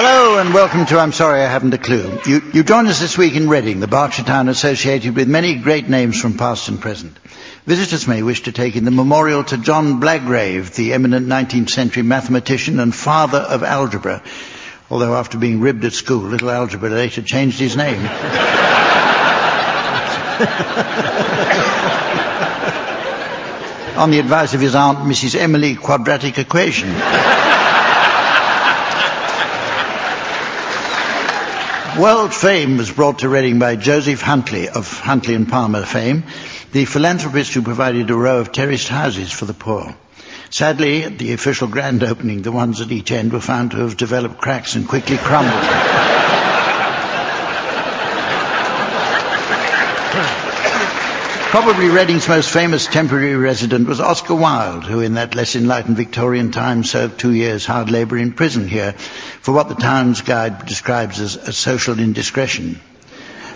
Hello and welcome to I'm Sorry I Haven't a Clue. You, you join us this week in Reading, the Berkshire town associated with many great names from past and present. Visitors may wish to take in the memorial to John Blagrave, the eminent 19th century mathematician and father of algebra, although after being ribbed at school, little algebra later changed his name. On the advice of his aunt, Mrs. Emily Quadratic Equation. World fame was brought to Reading by Joseph Huntley of Huntley and Palmer fame, the philanthropist who provided a row of terraced houses for the poor. Sadly, at the official grand opening, the ones at each end were found to have developed cracks and quickly crumbled. Probably Reading's most famous temporary resident was Oscar Wilde, who in that less enlightened Victorian time served two years hard labour in prison here for what the town's guide describes as a social indiscretion.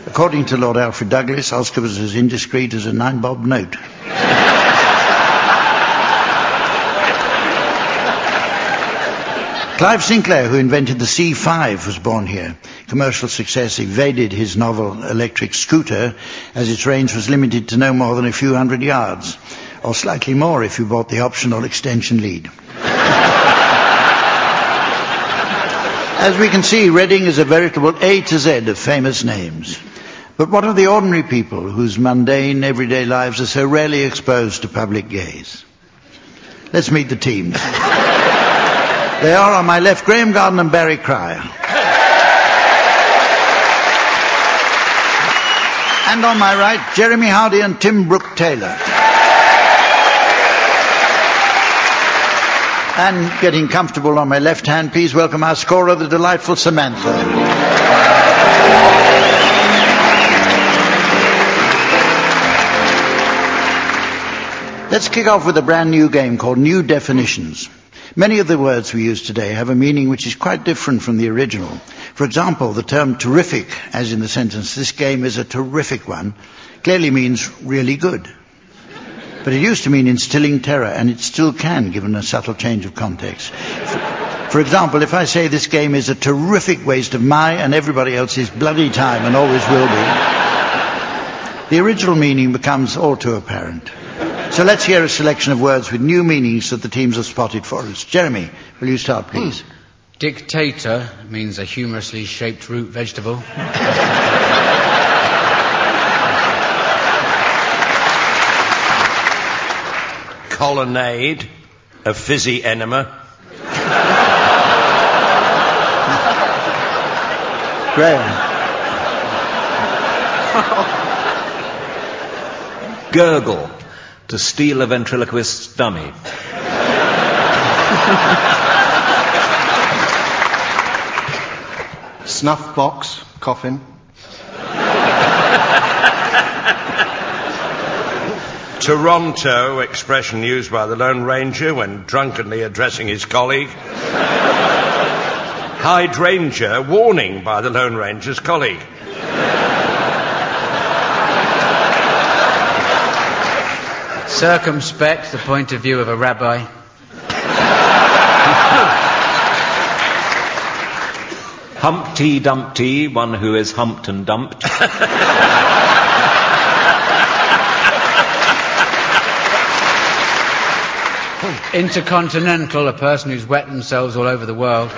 According to Lord Alfred Douglas, Oscar was as indiscreet as a nine-bob note. Clive Sinclair, who invented the C5, was born here. Commercial success evaded his novel electric scooter as its range was limited to no more than a few hundred yards, or slightly more if you bought the optional extension lead. As we can see, Reading is a veritable A to Z of famous names. But what of the ordinary people whose mundane, everyday lives are so rarely exposed to public gaze? Let's meet the teams. they are on my left, Graham Garden and Barry Cryer. And on my right, Jeremy Hardy and Tim Brooke Taylor. And getting comfortable on my left hand, please welcome our scorer, the delightful Samantha. Let's kick off with a brand new game called New Definitions. Many of the words we use today have a meaning which is quite different from the original. For example, the term terrific, as in the sentence, this game is a terrific one, clearly means really good. But it used to mean instilling terror, and it still can, given a subtle change of context. For, example, if I say this game is a terrific waste of my and everybody else's bloody time and always will be, the original meaning becomes all too apparent. So let's hear a selection of words with new meanings that the teams have spotted for us. Jeremy, will you start, hmm. please? Dictator means a humorously shaped root vegetable. Colonnade, a fizzy enema. Graham. Gurgle, to steal a ventriloquist's dummy. Snuff box, coffin. Toronto, expression used by the Lone Ranger when drunkenly addressing his colleague. Hydrangea, warning by the Lone Ranger's colleague. Circumspect, the point of view of a rabbi. Humpty Dumpty, one who is humped and dumped. Intercontinental, a person who's wet themselves all over the world.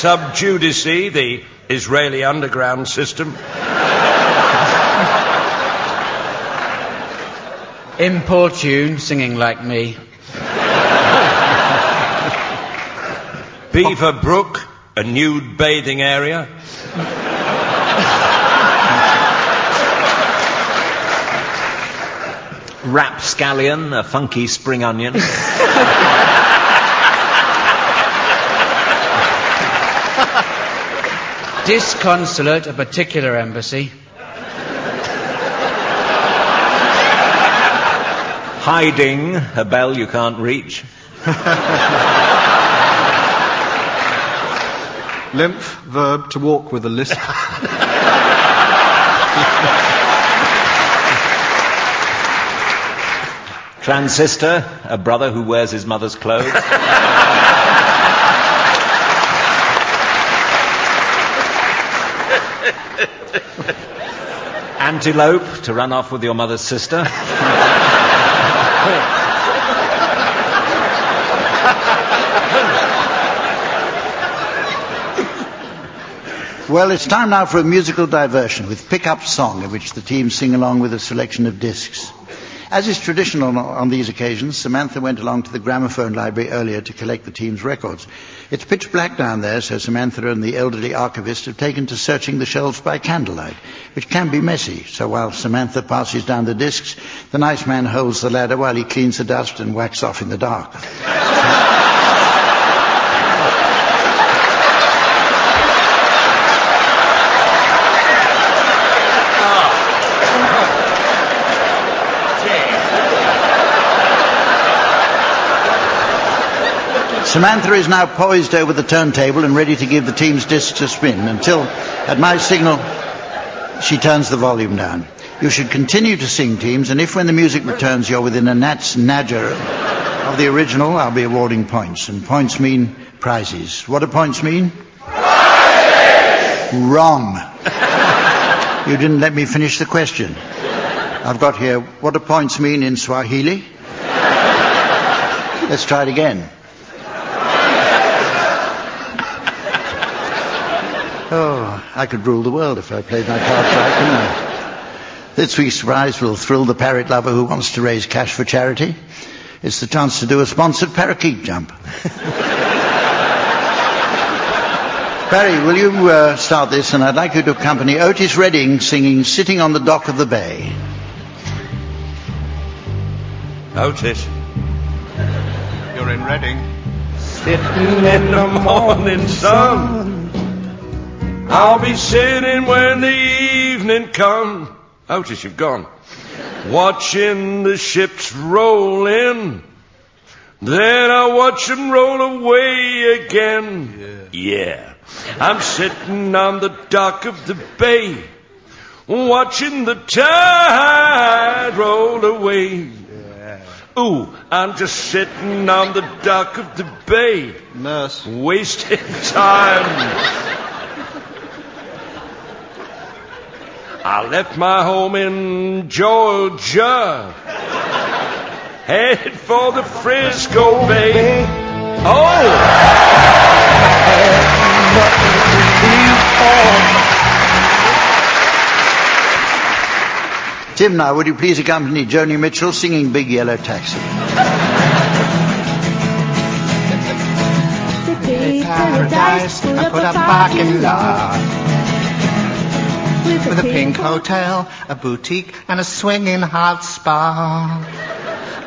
Subjudice, the Israeli underground system. Importune, singing like me. Beaver Brook, a nude bathing area. Rapscallion, a funky spring onion. disconsolate a particular embassy. Hiding a bell you can't reach. Lymph, verb, to walk with a lisp. Transistor, a brother who wears his mother's clothes. Antelope, to run off with your mother's sister. Well, it's time now for a musical diversion with Pick-Up Song, in which the teams sing along with a selection of discs. As is traditional on, these occasions, Samantha went along to the gramophone library earlier to collect the team's records. It's pitch black down there, so Samantha and the elderly archivist have taken to searching the shelves by candlelight, which can be messy. So while Samantha passes down the discs, the nice man holds the ladder while he cleans the dust and whacks off in the dark. Samantha is now poised over the turntable and ready to give the team's discs a spin until, at my signal, she turns the volume down. You should continue to sing, teams, and if when the music returns you're within a gnat's nadger of the original, I'll be awarding points. And points mean prizes. What do points mean? Prizes! Wrong. you didn't let me finish the question. I've got here, what do points mean in Swahili? Let's try it again. Oh, I could rule the world if I played my cards right, couldn't I? This week's prize will thrill the parrot lover who wants to raise cash for charity. It's the chance to do a sponsored parakeet jump. Barry, will you uh, start this? And I'd like you to accompany Otis Redding singing Sitting on the Dock of the Bay. Otis. You're in Reading. Sitting in the morning sun. I'll be sitting when the evening comes. Otis, you've gone. Watching the ships roll in. Then I watch them roll away again. Yeah. I'm sitting on the dock of the bay. Watching the tide roll away. Ooh, I'm just sitting on the dock of the bay. Nurse. Wasting time. I left my home in Georgia. Headed for the Frisco Bay. Oh! Tim, now, would you please accompany Joni Mitchell singing Big Yellow Taxi? Paradise, I put a parking lot. With a pink hotel, a boutique, and a swinging hot spa.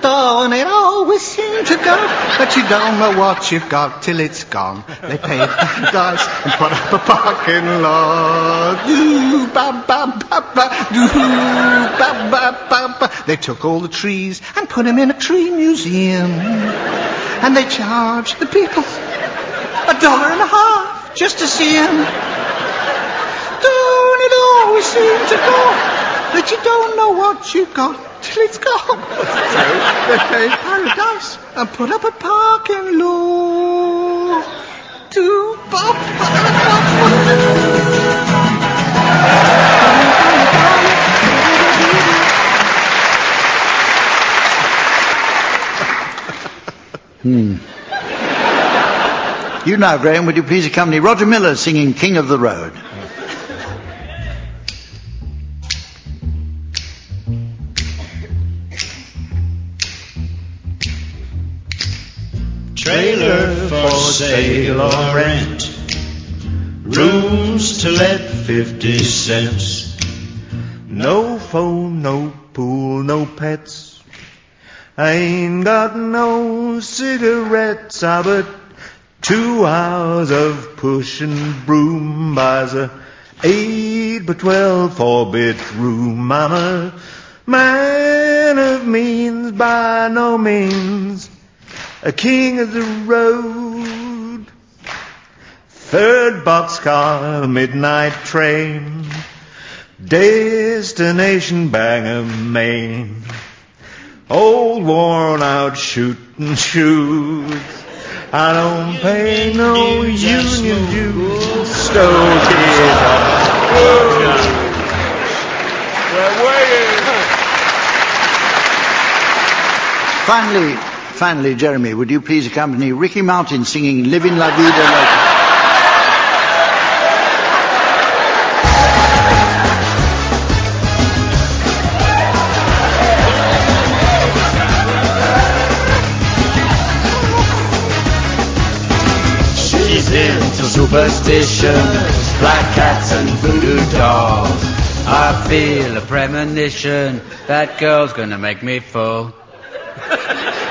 Don't it always seem to go, but you don't know what you've got till it's gone. They paid paradise and put up a parking lot. Doo, ba, ba, ba, ba, doo, ba, ba, ba, ba. They took all the trees and put them in a tree museum. And they charged the people a dollar and a half just to see him. Don't it always seem to go that you don't know what you've got till it's gone? So they paid paradise and put up a parking lot. Do ba ba hmm. You now, Graham, would you please accompany Roger Miller singing King of the Road? Trailer for sale or rent. Rooms to let 50 cents. No phone, no pool, no pets. I ain't got no cigarettes, ah, but Two hours of push and broom buys a eight by twelve four-bit room. I'm a man of means by no means, a king of the road. Third boxcar, midnight train, destination Bangor, Maine. Old worn out shooting shoes. I don't pay no union dues. Stoke it up. Finally, finally, Jeremy, would you please accompany Ricky Martin singing Living La Vida Loca? She's into superstitions, black cats and voodoo dolls. I feel a premonition, that girl's gonna make me full.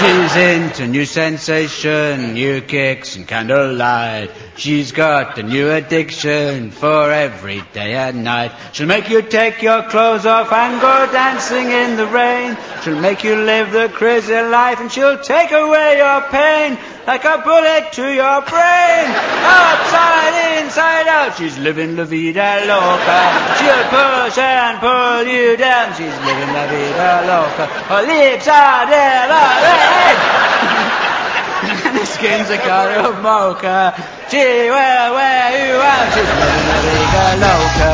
She's into new sensation, new kicks and candlelight. She's got a new addiction for every day and night. She'll make you take your clothes off and go dancing in the rain. She'll make you live the crazy life and she'll take away your pain like a bullet to your brain. Outside, inside out, she's living la vida loca. She'll push and pull you down. She's living la vida loca. Her lips are never her skin's a color of mocha. She will wear you out. She's living la vida loca.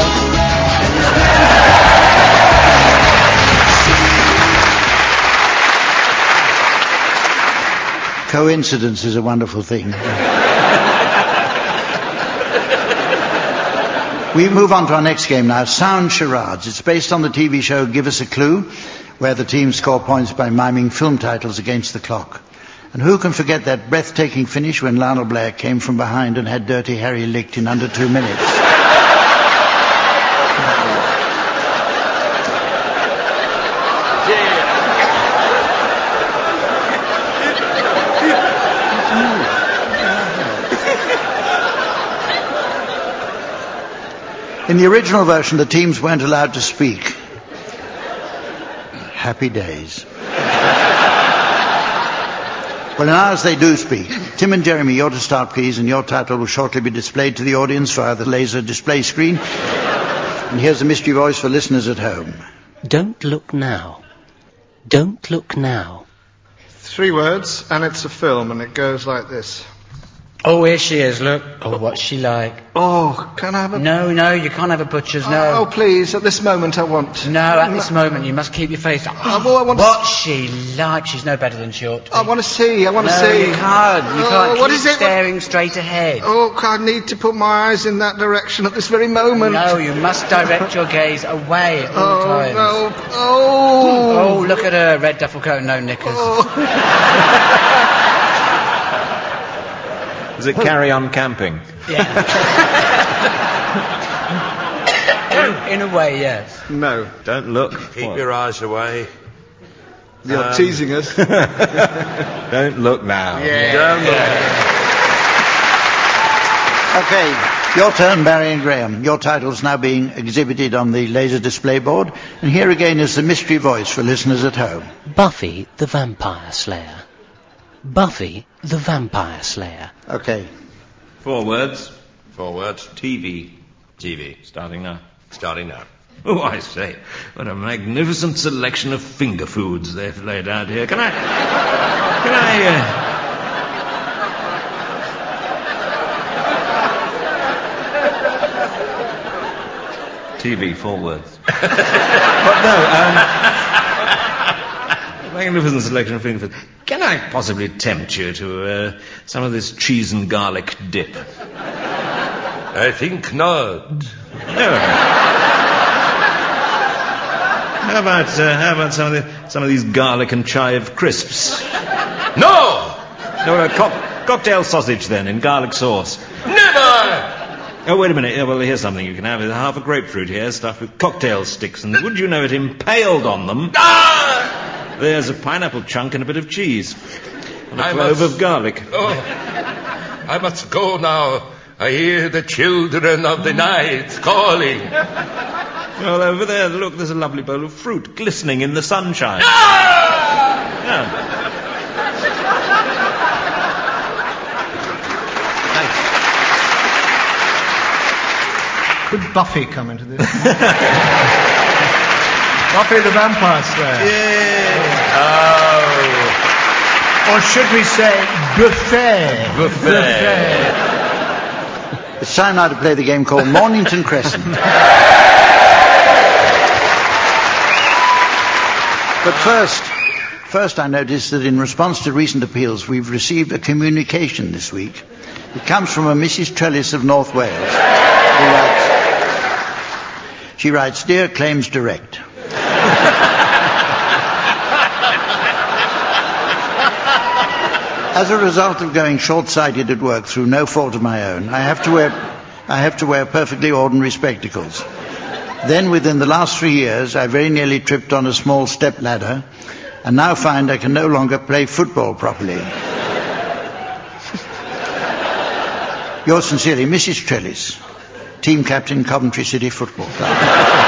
Coincidence is a wonderful thing. we move on to our next game now, Sound Charades. It's based on the TV show Give Us a Clue, where the teams score points by miming film titles against the clock. And who can forget that breathtaking finish when Lionel Blair came from behind and had Dirty Harry licked in under two minutes? In the original version, the teams weren't allowed to speak. Happy days. Well, in ours they do speak. Tim and Jeremy, you're to start, please, and your title will shortly be displayed to the audience via the laser display screen. And here's the mystery voice for listeners at home. Don't look now. Don't look now. Three words, and it's a film, and it goes like this. Oh, here she is, look. Oh, what's she like? Oh, can I have a... No, no, you can't have a butcher's, no. Oh, please, at this moment I want... No, at this moment you must keep your face up. Oh, well, I want What's she like? She's no better than she ought to be. I want to see, I want to no, see. you can't. You Oh, can't what keep is it? staring straight ahead. Oh, I need to put my eyes in that direction at this very moment. No, you must direct your gaze away at all Oh, times. no. Oh. Oh, look at her, red duffel coat and no knickers. Oh. Is it carry on camping? Yeah. in, in a way, yes. No, Don't look. Keep What? your eyes away. you're Um, teasing us. Don't look now. Don't look. Okay, your turn, Barry and Graham. Your title's now being exhibited on the laser display board. And here again is the mystery voice for listeners at home. Buffy the Vampire Slayer. Buffy the Vampire Slayer. Okay. Four words. Four words. TV. TV. Starting now. Starting now. Oh, I say, what a magnificent selection of finger foods they've laid out here. Can I, can I, uh... TV, four words. but no, um, magnificent selection of finger foods. Can I possibly tempt you to uh, some of this cheese and garlic dip? I think not. No. How about uh, how about some of the, some of these garlic and chive crisps? No! No, a cock, cocktail sausage then in garlic sauce. Never! Oh wait a minute. Yeah, well here's something you can have. There's half a grapefruit here, stuffed with cocktail sticks, and would you know it impaled on them Ah! There's a pineapple chunk and a bit of cheese. And a I clove must- of garlic. Oh, I must go now. I hear the children of the night calling. Well, over there, look, there's a lovely bowl of fruit glistening in the sunshine. Ah! Yeah. Could Buffy come into this? Buffy the Vampire Slayer. Oh, Or should we say buffet? buffet. It's time now to play the game called Mornington Crescent. But first, first I noticed that in response to recent appeals, we've received a communication this week. It comes from a Mrs. Trellis of North Wales. Who writes, she writes, Dear Claims Direct. As a result of going short-sighted at work through no fault of my own, I have to wear, I have to wear perfectly ordinary spectacles. Then within the last three years, I very nearly tripped on a small step ladder and now find I can no longer play football properly. Yours sincerely, Mrs. Trellis, team captain, Coventry City Football Club.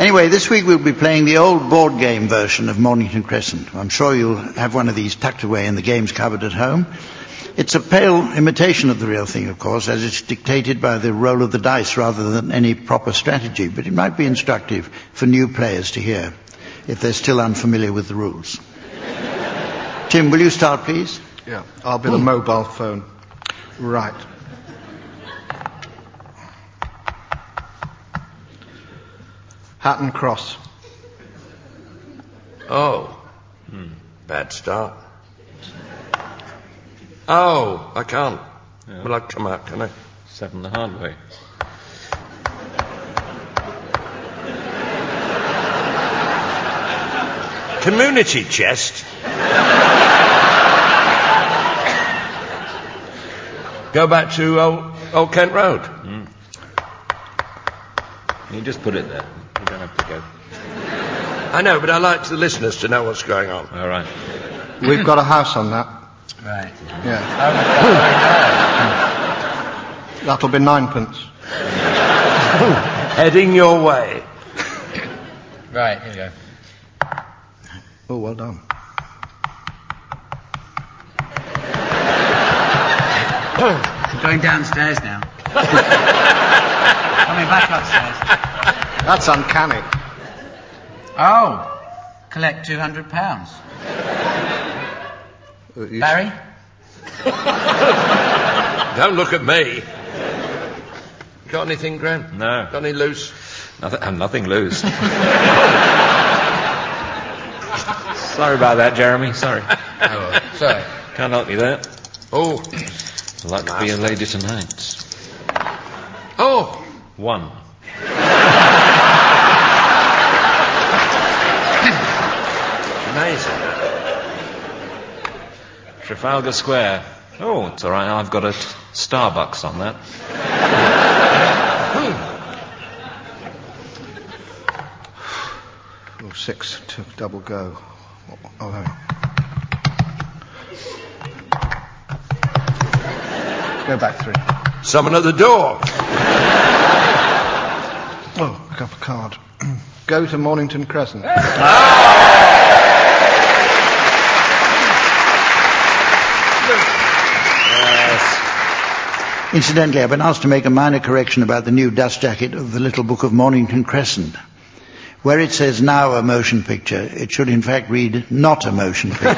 Anyway, this week we'll be playing the old board game version of Mornington Crescent. I'm sure you'll have one of these tucked away in the games cupboard at home. It's a pale imitation of the real thing, of course, as it's dictated by the roll of the dice rather than any proper strategy, but it might be instructive for new players to hear if they're still unfamiliar with the rules. Tim, will you start, please? Yeah, I'll be the oh. mobile phone. Right. Hatton Cross. Oh. Hmm. Bad start. Oh, I can't. Well, I'll come out, can I? Seven the hard way. Community chest. Go back to old, old Kent Road. Hmm. You just put it there. You don't have to go. I know, but I like the listeners to know what's going on. All right. We've got a house on that. Right. Yeah. That'll be ninepence. Heading your way. Right, here we go. Oh, well done. I'm going downstairs now. Coming back upstairs. That's uncanny. Oh, collect two hundred pounds. Uh, you- Barry? Don't look at me. Got anything, Graham? No. Got any loose? Nothing, I'm nothing loose. Sorry about that, Jeremy. Sorry. Oh, sorry. Can't help you there. Oh. I'd like to be a lady tonight. Oh. One. Amazing. Trafalgar Square. Oh, it's all right. I've got a t- Starbucks on that. Hmm. Oh, six to double go. Oh, hang on. Go back three. Someone at the door. Oh, pick up a card. Go to Mornington Crescent. Ah! Incidentally, I've been asked to make a minor correction about the new dust jacket of the little book of Mornington Crescent. Where it says now a motion picture, it should in fact read not a motion picture.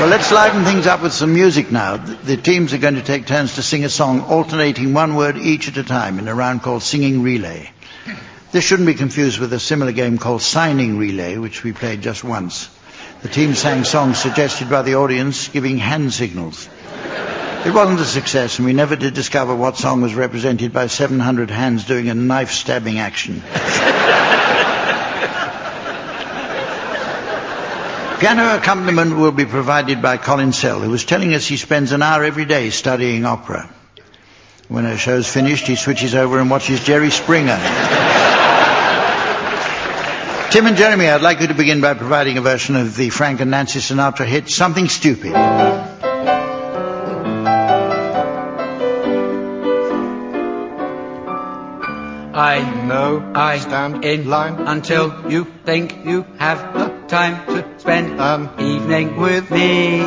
well, let's liven things up with some music now. The teams are going to take turns to sing a song, alternating one word each at a time in a round called Singing Relay. This shouldn't be confused with a similar game called Signing Relay, which we played just once. The team sang songs suggested by the audience, giving hand signals. It wasn't a success, and we never did discover what song was represented by 700 hands doing a knife stabbing action. Piano accompaniment will be provided by Colin Sell, who was telling us he spends an hour every day studying opera. When her show's finished, he switches over and watches Jerry Springer. Tim and Jeremy, I'd like you to begin by providing a version of the Frank and Nancy Sinatra hit, Something Stupid. I know I stand in line until you think you have the time to spend an evening with me.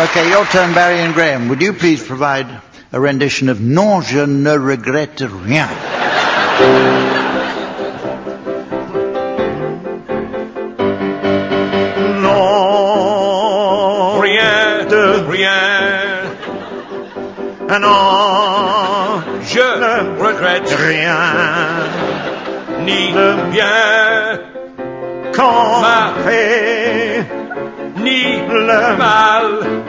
Okay, your turn, Barry and Graham. Would you please provide a rendition of Non, je ne regrette rien? Non, Rien, de rien. non, Je ne regrette rien. ni Le- bien, qu'on Ma- fait ni le mal.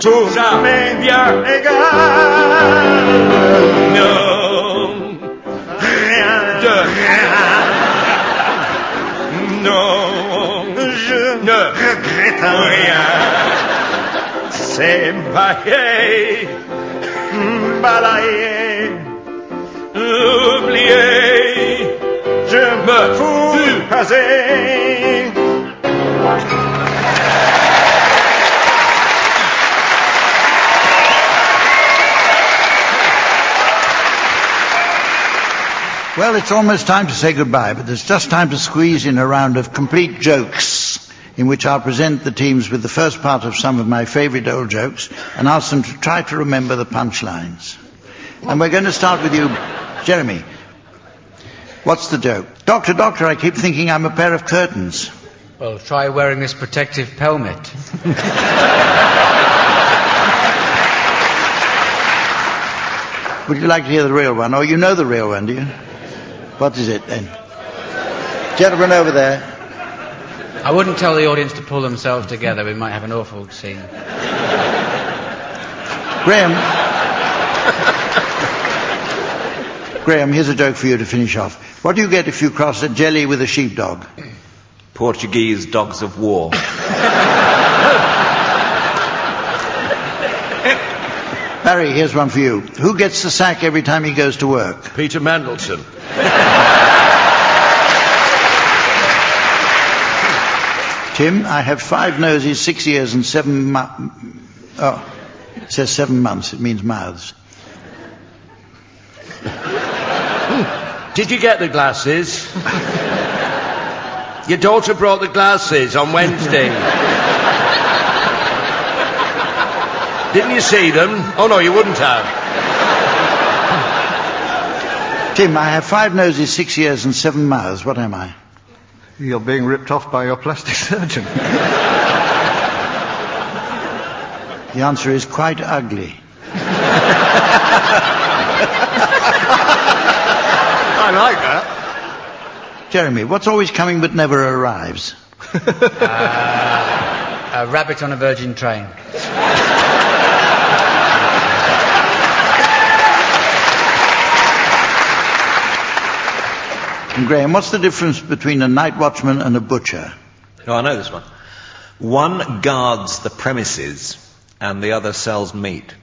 Tout Ça m'est bien. égal. Non, Rien de rien. non, Je ne regrette rien. C'est Bailler, balayer. oublier, Je me Me fous fous. passer. Well, it's almost time to say goodbye, but there's just time to squeeze in a round of complete jokes in which I'll present the teams with the first part of some of my favorite old jokes and ask them to try to remember the punchlines. And we're going to start with you, Jeremy. What's the joke? Doctor, doctor, I keep thinking I'm a pair of curtains. Well, try wearing this protective pelmet. Would you like to hear the real one? Oh, you know the real one, do you? What is it then? Gentleman over there. I wouldn't tell the audience to pull themselves together. We might have an awful scene. Graham. Graham, here's a joke for you to finish off. What do you get if you cross a jelly with a sheepdog? Portuguese dogs of war. Barry, here's one for you. Who gets the sack every time he goes to work? Peter Mandelson. Tim, I have five noses, six ears, and seven mu- Oh, it says seven months. It means mouths. Did you get the glasses? Your daughter brought the glasses on Wednesday. Didn't you see them? Oh no, you wouldn't have. Tim, I have five noses, six ears, and seven mouths. What am I? You're being ripped off by your plastic surgeon. The answer is quite ugly. I like that. Jeremy, what's always coming but never arrives? Uh, a rabbit on a virgin train. And Graham, what's the difference between a night watchman and a butcher? Oh, I know this one. One guards the premises and the other sells meat.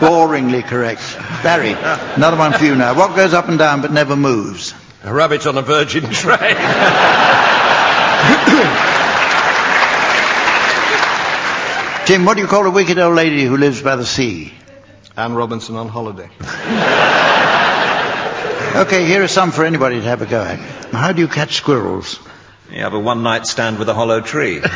Boringly correct. Barry, another one for you now. What goes up and down but never moves? A rabbit on a virgin train. Tim, what do you call a wicked old lady who lives by the sea? Anne Robinson on holiday. Okay, here are some for anybody to have a go at. How do you catch squirrels? You have a one night stand with a hollow tree.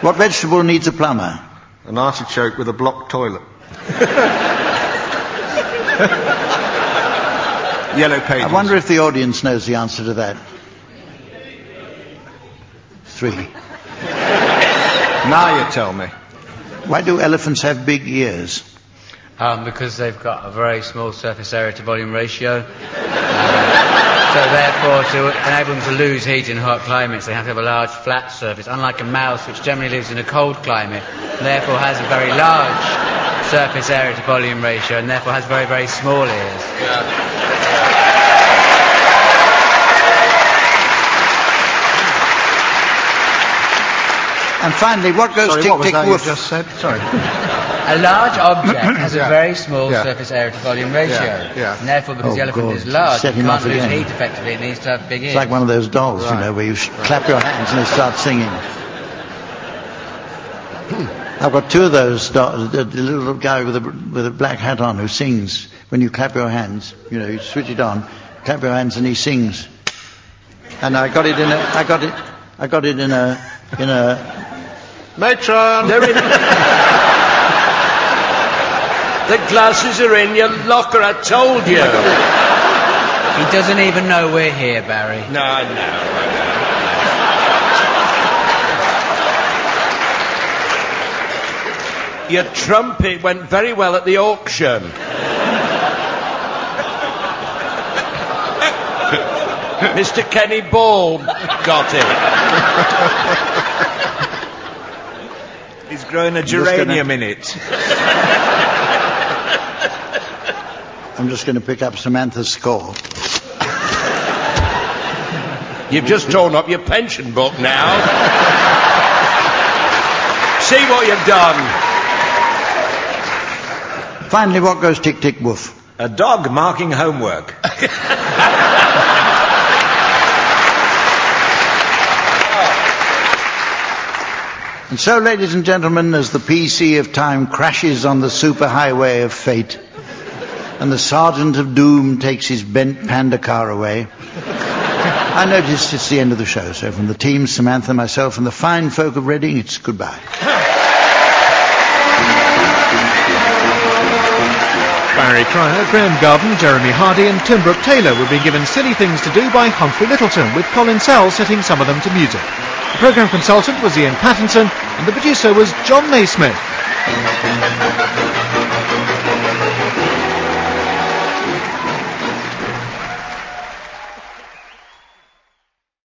What vegetable needs a plumber? An artichoke with a blocked toilet. Yellow pages. I wonder if the audience knows the answer to that. Three. Now you tell me. Why do elephants have big ears? Um, because they've got a very small surface area to volume ratio. Uh, so therefore, to enable them to lose heat in hot climates, they have to have a large flat surface, unlike a mouse, which generally lives in a cold climate, and therefore has a very large surface area to volume ratio, and therefore has very, very small ears. And finally, what goes Sorry, tick what was tick that you just said? Sorry. A large object has a Yeah. very small Yeah. surface area to volume ratio. Yeah, yeah. And therefore, because Oh, the elephant God. is large, Set it can't lose again. heat effectively. It needs to have big ears. It's like one of those dolls, you know, where you sh- clap your hands and they start singing. I've got two of those. The, the little guy with a, with a black hat on who sings when you clap your hands. You know, you switch it on, clap your hands, and he sings. And I got it in a, I got it, I got it in a, in a, Matron! They're the glasses are in your locker, I told you. He doesn't even know we're here, Barry. No, I Your trumpet went very well at the auction. Mr. Kenny Ball got it. He's growing a just gonna- geranium in it. I'm just going to pick up Samantha's score. You've just torn up your pension book now. See what you've done. Finally, what goes tick tick woof? A dog marking homework. And so, ladies and gentlemen, as the PC of time crashes on the superhighway of fate, and the sergeant of doom takes his bent panda car away, I notice it's the end of the show. So, from the team, Samantha, myself, and the fine folk of Reading, it's goodbye. Barry Cryer, Graham Garden, Jeremy Hardy and Tim Brooke Taylor will be given silly things to do by Humphrey Lyttelton, with Colin Sell setting some of them to music. The programme consultant was Iain Pattinson, and the producer was Jon Naismith.